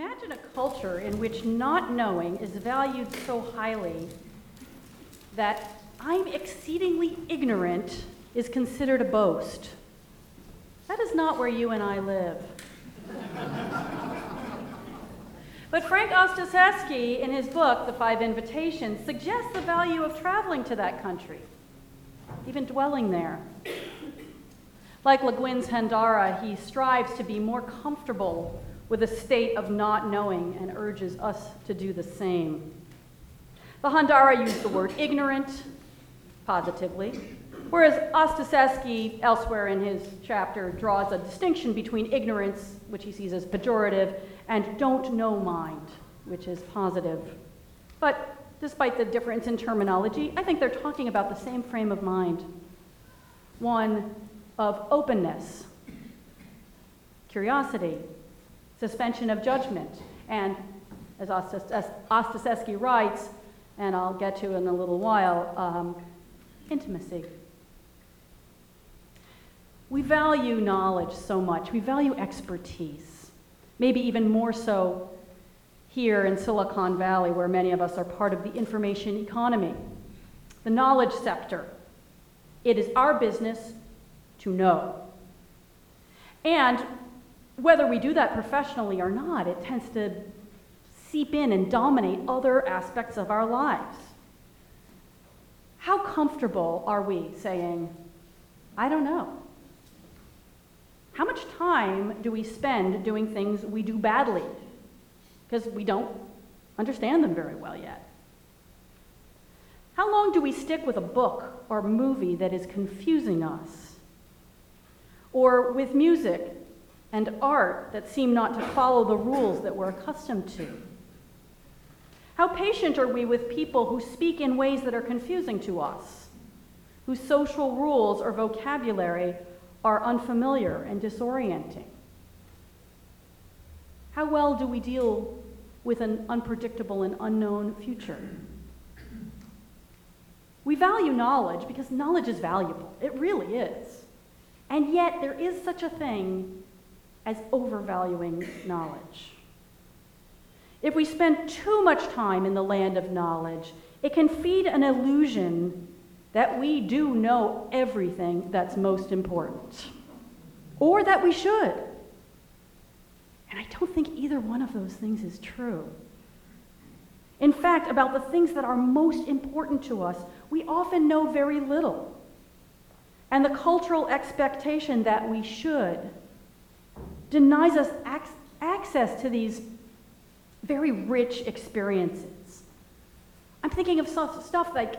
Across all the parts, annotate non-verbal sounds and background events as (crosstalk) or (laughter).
Imagine a culture in which not knowing is valued so highly that I'm exceedingly ignorant is considered a boast. That is not where you and I live. but Frank Ostaseski, in his book, The Five Invitations, suggests the value of traveling to that country, even dwelling there. Like Le Guin's Handdara, he strives to be more comfortable with a state of not knowing and urges us to do the same. The Handdara used the word ignorant positively, whereas Ostaseski, elsewhere in his chapter, draws a distinction between ignorance, which he sees as pejorative, and don't know mind, which is positive. But despite the difference in terminology, I think they're talking about the same frame of mind one of openness, curiosity, suspension of judgment, and as Ostaseski writes, and I'll get to in a little while, um, intimacy. We value knowledge so much. We value expertise, maybe even more so here in Silicon Valley, where many of us are part of the information economy, the knowledge sector. It is our business to know. And whether we do that professionally or not, it tends to seep in and dominate other aspects of our lives. How comfortable are we saying, I don't know? How much time do we spend doing things we do badly because we don't understand them very well yet? How long do we stick with a book or movie that is confusing us? Or with music and art that seem not to follow the rules that we're accustomed to? How patient are we with people who speak in ways that are confusing to us, whose social rules or vocabulary are unfamiliar and disorienting? How well do we deal with an unpredictable and unknown future? We value knowledge because knowledge is valuable. It really is. And yet, there is such a thing as overvaluing knowledge. If we spend too much time in the land of knowledge, it can feed an illusion that we do know everything that's most important, or that we should. And I don't think either one of those things is true. In fact, about the things that are most important to us, we often know very little. And the cultural expectation that we should denies us ac- access to these very rich experiences. I'm thinking of stuff like,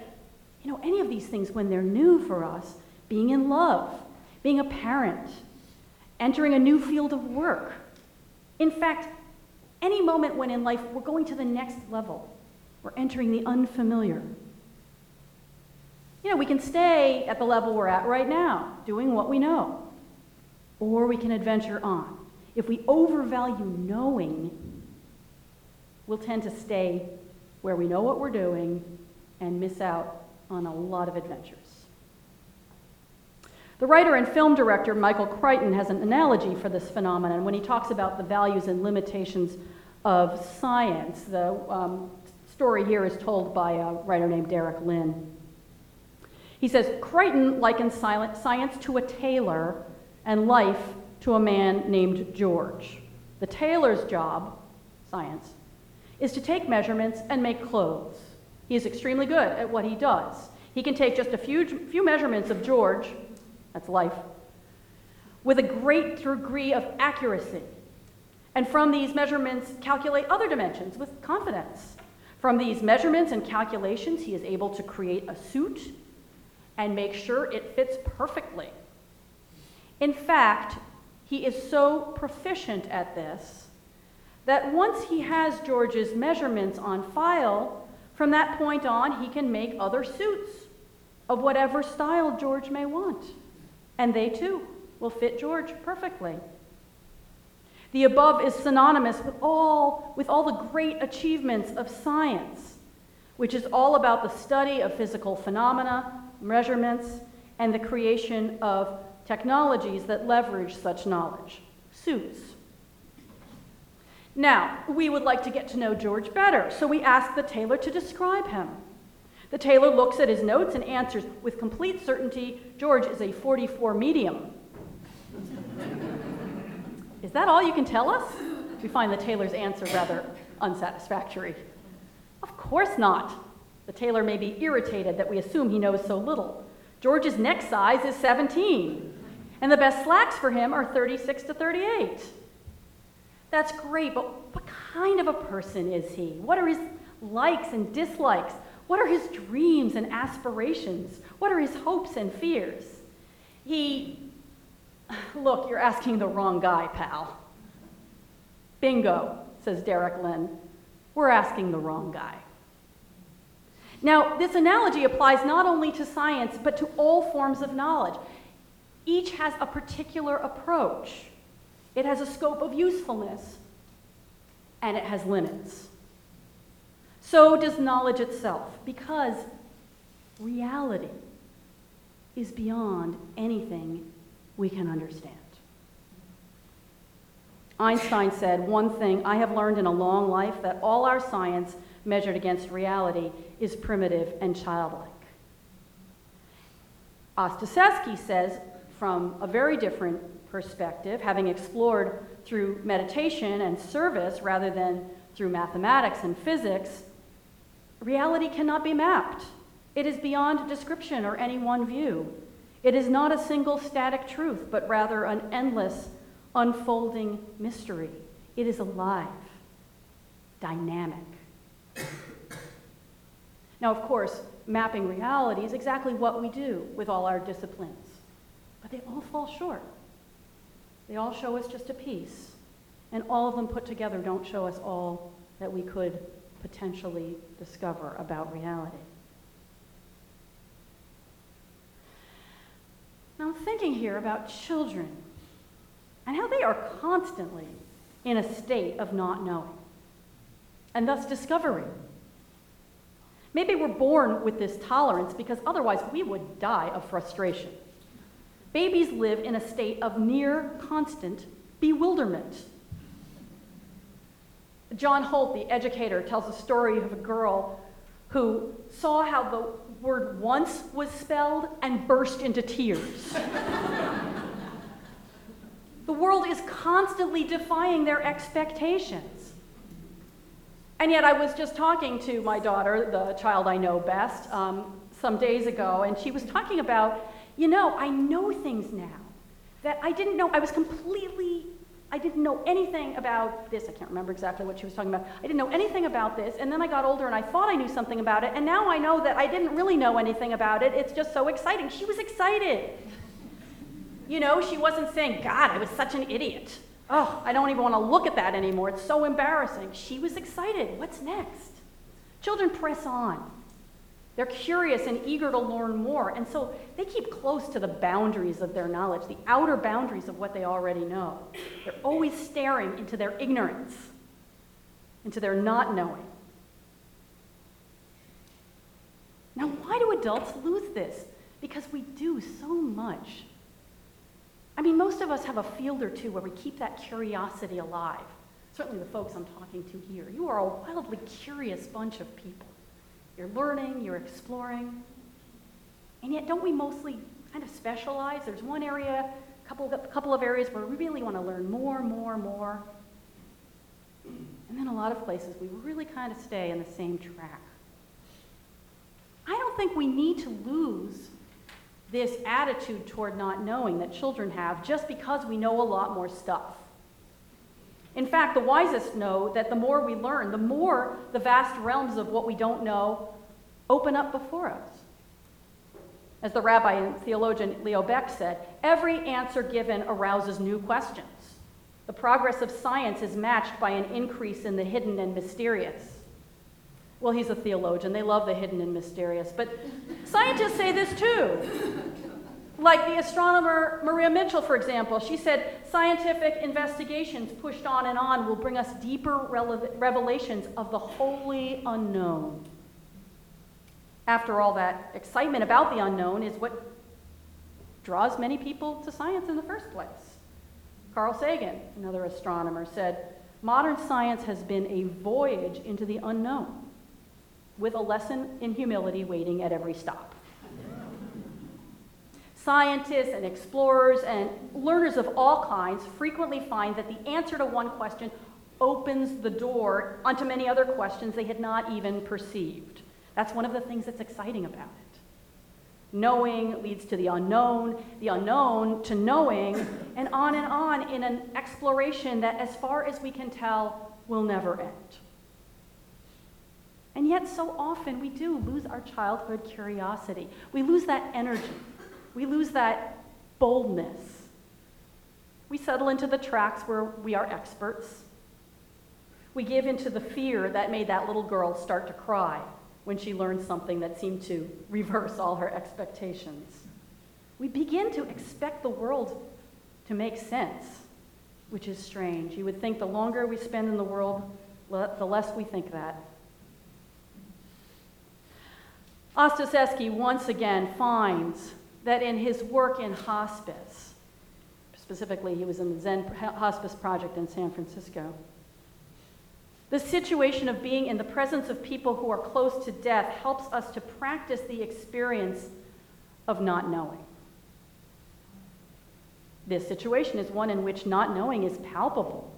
you know, any of these things when they're new for us being in love, being a parent, entering a new field of work. In fact, any moment when in life we're going to the next level, we're entering the unfamiliar. You know, we can stay at the level we're at right now, doing what we know, or we can adventure on. If we overvalue knowing, we'll tend to stay where we know what we're doing and miss out on a lot of adventures. The writer and film director Michael Crichton has an analogy for this phenomenon when he talks about the values and limitations of science. The um, story here is told by a writer named Derek Lin. He says Crichton likens science to a tailor and life to a man named George. The tailor's job, science, is to take measurements and make clothes. He is extremely good at what he does. He can take just a few, few measurements of George, that's life, with a great degree of accuracy. And from these measurements, calculate other dimensions with confidence. From these measurements and calculations, he is able to create a suit and make sure it fits perfectly. In fact, he is so proficient at this that once he has George's measurements on file, from that point on, he can make other suits of whatever style George may want. And they too will fit George perfectly. The above is synonymous with all, with all the great achievements of science, which is all about the study of physical phenomena, measurements, and the creation of technologies that leverage such knowledge, suits. Now, we would like to get to know George better, so we ask the tailor to describe him. The tailor looks at his notes and answers with complete certainty George is a 44 medium. (laughs) is that all you can tell us? We find the tailor's answer rather unsatisfactory. Of course not. The tailor may be irritated that we assume he knows so little. George's neck size is 17, and the best slacks for him are 36 to 38. That's great, but what kind of a person is he? What are his likes and dislikes? What are his dreams and aspirations? What are his hopes and fears? He, look, you're asking the wrong guy, pal. Bingo, says Derek Lin. We're asking the wrong guy. Now, this analogy applies not only to science, but to all forms of knowledge. Each has a particular approach, it has a scope of usefulness, and it has limits. So does knowledge itself, because reality is beyond anything we can understand. Einstein said, One thing I have learned in a long life that all our science measured against reality is primitive and childlike. Ostaseski says, from a very different perspective, having explored through meditation and service rather than through mathematics and physics, reality cannot be mapped. It is beyond description or any one view. It is not a single static truth, but rather an endless, unfolding mystery. It is alive, dynamic. Now, of course, mapping reality is exactly what we do with all our disciplines, they all fall short. They all show us just a piece, and all of them put together don't show us all that we could potentially discover about reality. Now, I'm thinking here about children and how they are constantly in a state of not knowing and thus discovery. Maybe we're born with this tolerance because otherwise we would die of frustration. Babies live in a state of near constant bewilderment. John Holt, the educator, tells a story of a girl who saw how the word once was spelled and burst into tears. the world is constantly defying their expectations. And yet, I was just talking to my daughter, the child I know best, um, some days ago, and she was talking about, you know, I know things now that I didn't know. I was completely, I didn't know anything about this. I can't remember exactly what she was talking about. I didn't know anything about this, and then I got older and I thought I knew something about it, and now I know that I didn't really know anything about it. It's just so exciting. She was excited. You know, she wasn't saying, God, I was such an idiot. Oh, I don't even want to look at that anymore. It's so embarrassing. She was excited. What's next? Children press on. They're curious and eager to learn more, and so they keep close to the boundaries of their knowledge, the outer boundaries of what they already know. They're always staring into their ignorance, into their not knowing. Now, why do adults lose this? Because we do so much I mean, most of us have a field or two where we keep that curiosity alive. Certainly the folks I'm talking to here. You are a wildly curious bunch of people. You're learning, you're exploring. And yet, don't we mostly kind of specialize? There's one area, a couple of, couple of areas where we really want to learn more, more, more. And then a lot of places we really kind of stay in the same track. I don't think we need to lose this attitude toward not knowing that children have just because we know a lot more stuff. In fact, the wisest know that the more we learn, the more the vast realms of what we don't know open up before us. As the rabbi and theologian Leo Baeck said, every answer given arouses new questions. The progress of science is matched by an increase in the hidden and mysterious. Well, he's a theologian. They love the hidden and mysterious. But scientists say this too. Like the astronomer Maria Mitchell, for example, she said scientific investigations pushed on and on will bring us deeper revelations of the wholly unknown. After all, that excitement about the unknown is what draws many people to science in the first place. Carl Sagan, another astronomer, said, modern science has been a voyage into the unknown, with a lesson in humility waiting at every stop. Scientists and explorers and learners of all kinds frequently find that the answer to one question opens the door onto many other questions they had not even perceived. That's one of the things that's exciting about it. Knowing leads to the unknown, the unknown to knowing, and on and on in an exploration that, as far as we can tell, will never end. And yet, so often we do lose our childhood curiosity. We lose that energy. We lose that boldness. We settle into the tracks where we are experts. We give into the fear that made that little girl start to cry when she learned something that seemed to reverse all her expectations. We begin to expect the world to make sense, which is strange. You would think the longer we spend in the world, the less we think that. Ostaseski once again finds that in his work in hospice, specifically, he was in the Zen Hospice Project in San Francisco, the situation of being in the presence of people who are close to death helps us to practice the experience of not knowing. This situation is one in which not knowing is palpable.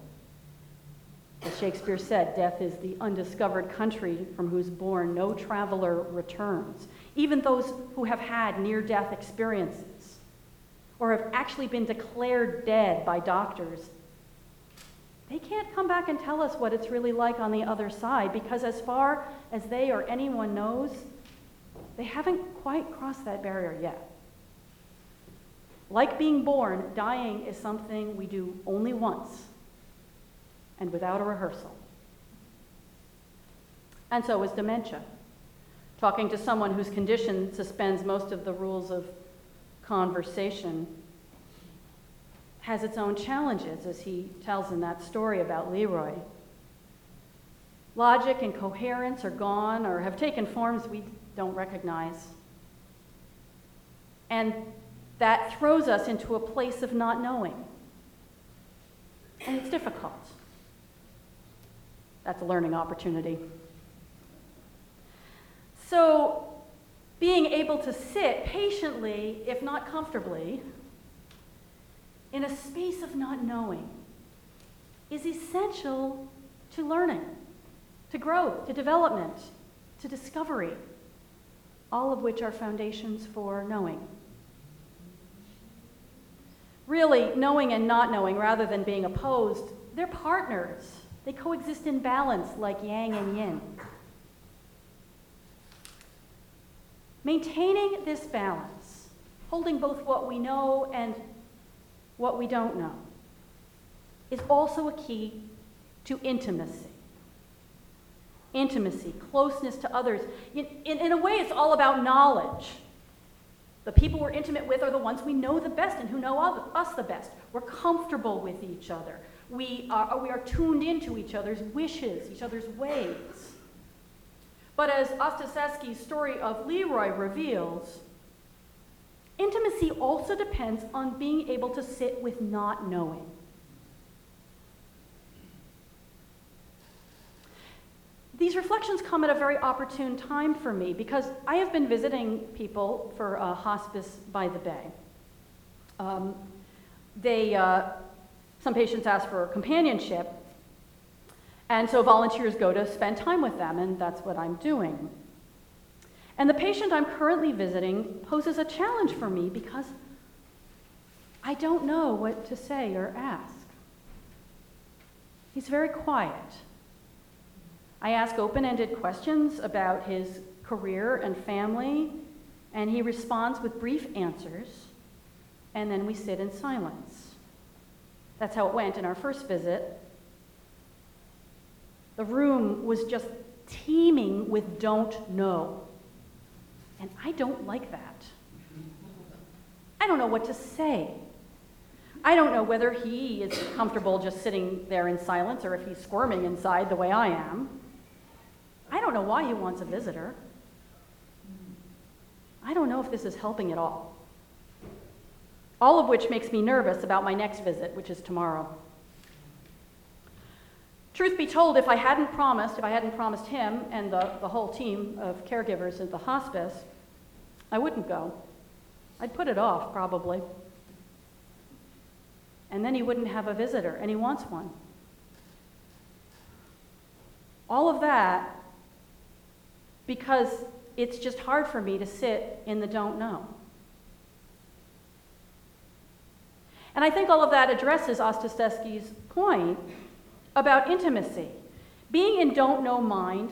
As Shakespeare said, death is the undiscovered country from whose bourne no traveler returns. Even those who have had near death experiences or have actually been declared dead by doctors they can't come back and tell us what it's really like on the other side because, as far as they or anyone knows, they haven't quite crossed that barrier yet. Like being born, dying is something we do only once and without a rehearsal. And so is dementia. Talking to someone whose condition suspends most of the rules of conversation has its own challenges, as he tells in that story about Leroy. Logic and coherence are gone or have taken forms we don't recognize. And that throws us into a place of not knowing. And it's difficult. That's a learning opportunity. So, being able to sit patiently, if not comfortably, in a space of not knowing is essential to learning, to growth, to development, to discovery, all of which are foundations for knowing. Really, knowing and not knowing, rather than being opposed, they're partners. They coexist in balance like yang and yin. Maintaining this balance, holding both what we know and what we don't know, is also a key to intimacy. Intimacy, closeness to others. In, in, in, a way, it's all about knowledge. The people we're intimate with are the ones we know the best and who know us the best. We're comfortable with each other. We are, we are tuned into each other's wishes, each other's ways. But as Ostaseski's story of Leroy reveals, Intimacy also depends on being able to sit with not knowing. These reflections come at a very opportune time for me because I have been visiting people for hospice by the bay. Um, they, uh, some patients ask for companionship, and so volunteers go to spend time with them, and that's what I'm doing. And the patient I'm currently visiting poses a challenge for me because I don't know what to say or ask. He's very quiet. I ask open ended questions about his career and family, and he responds with brief answers, and then we sit in silence. That's how it went in our first visit. The room was just teeming with don't know. And I don't like that. I don't know what to say. I don't know whether he is comfortable just sitting there in silence or if he's squirming inside the way I am. I don't know why he wants a visitor. I don't know if this is helping at all. All of which makes me nervous about my next visit, which is tomorrow. Truth be told, if I hadn't promised, if I hadn't promised him and the, the whole team of caregivers at the hospice, I wouldn't go. I'd put it off, probably. And then he wouldn't have a visitor, and he wants one. All of that because it's just hard for me to sit in the don't know. And I think all of that addresses Ostaseski's point about intimacy. Being in don't know mind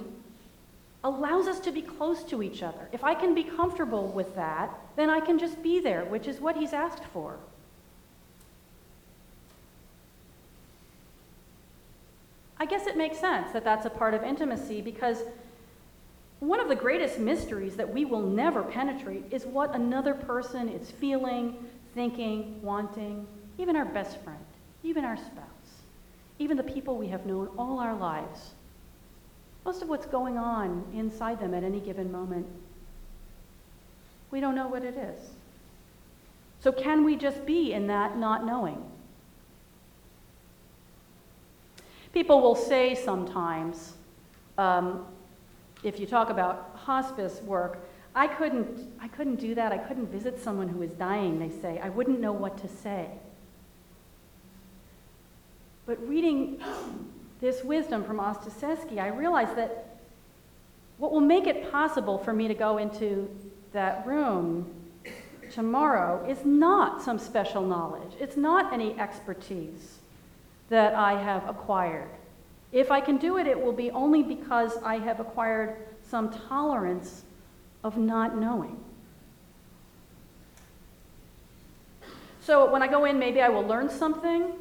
allows us to be close to each other. If I can be comfortable with that, then I can just be there, which is what he's asked for. I guess it makes sense that that's a part of intimacy because one of the greatest mysteries that we will never penetrate is what another person is feeling, thinking, wanting, even our best friend, even our spouse, even the people we have known all our lives. Most of what's going on inside them at any given moment, we don't know what it is. So, can we just be in that not knowing? People will say sometimes, um, if you talk about hospice work, I couldn't, I couldn't do that. I couldn't visit someone who was dying, they say. I wouldn't know what to say. But reading this wisdom from Ostaseski, I realized that what will make it possible for me to go into that room tomorrow is not some special knowledge. It's not any expertise that I have acquired. If I can do it, it will be only because I have acquired some tolerance of not knowing. So when I go in, maybe I will learn something.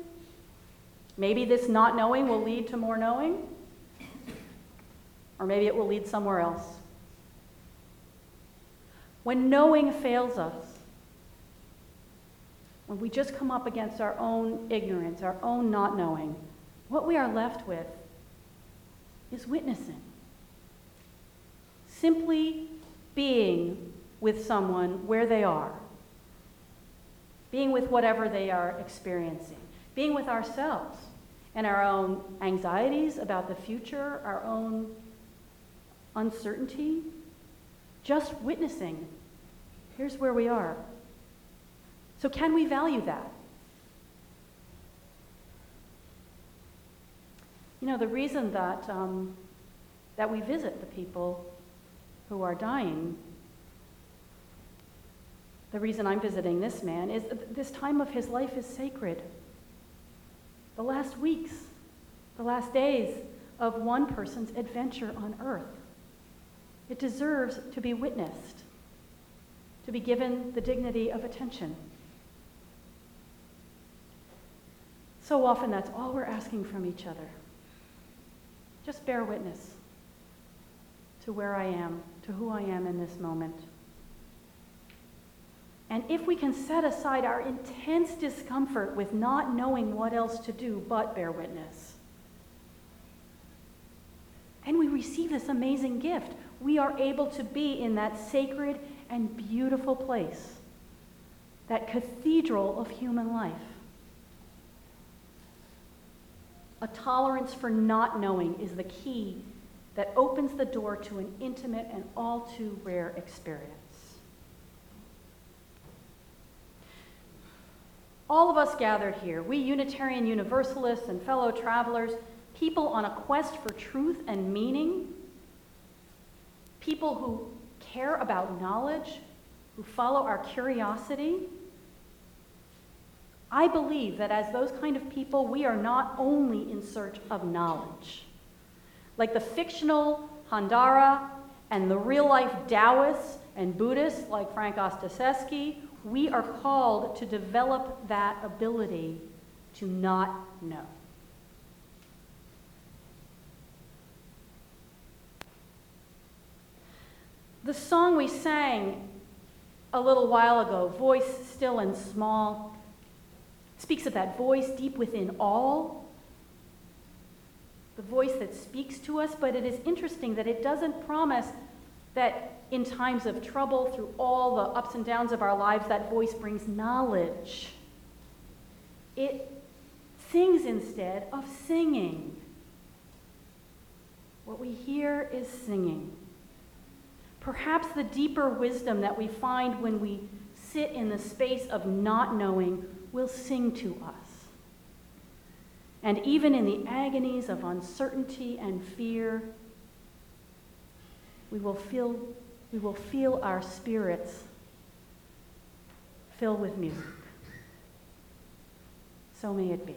Maybe this not knowing will lead to more knowing. Or maybe it will lead somewhere else. When knowing fails us, when we just come up against our own ignorance, our own not knowing, what we are left with is witnessing. Simply being with someone where they are, being with whatever they are experiencing, being with ourselves and our own anxieties about the future, our own uncertainty, just witnessing. Here's where we are. So, can we value that? You know, the reason that, um, that we visit the people who are dying, the reason I'm visiting this man is this time of his life is sacred. The last weeks, the last days of one person's adventure on earth. It deserves to be witnessed, to be given the dignity of attention. So often, that's all we're asking from each other. Just bear witness to where I am, to who I am in this moment. And if we can set aside our intense discomfort with not knowing what else to do but bear witness, then we receive this amazing gift. We are able to be in that sacred and beautiful place, that cathedral of human life. A tolerance for not knowing is the key that opens the door to an intimate and all too rare experience. All of us gathered here, we Unitarian Universalists and fellow travelers, people on a quest for truth and meaning, people who care about knowledge, who follow our curiosity, I believe that as those kind of people, we are not only in search of knowledge. Like the fictional Handdara and the real life Taoists and Buddhists like Frank Ostaseski, we are called to develop that ability to not know. The song we sang a little while ago, Voice Still and Small, speaks of that voice deep within all, the voice that speaks to us, but it is interesting that it doesn't promise that in times of trouble, through all the ups and downs of our lives, that voice brings knowledge. It sings instead of singing. what we hear is singing. Perhaps the deeper wisdom that we find when we sit in the space of not knowing will sing to us. And even in the agonies of uncertainty and fear, we will feel, we will feel our spirits fill with music. So may it be.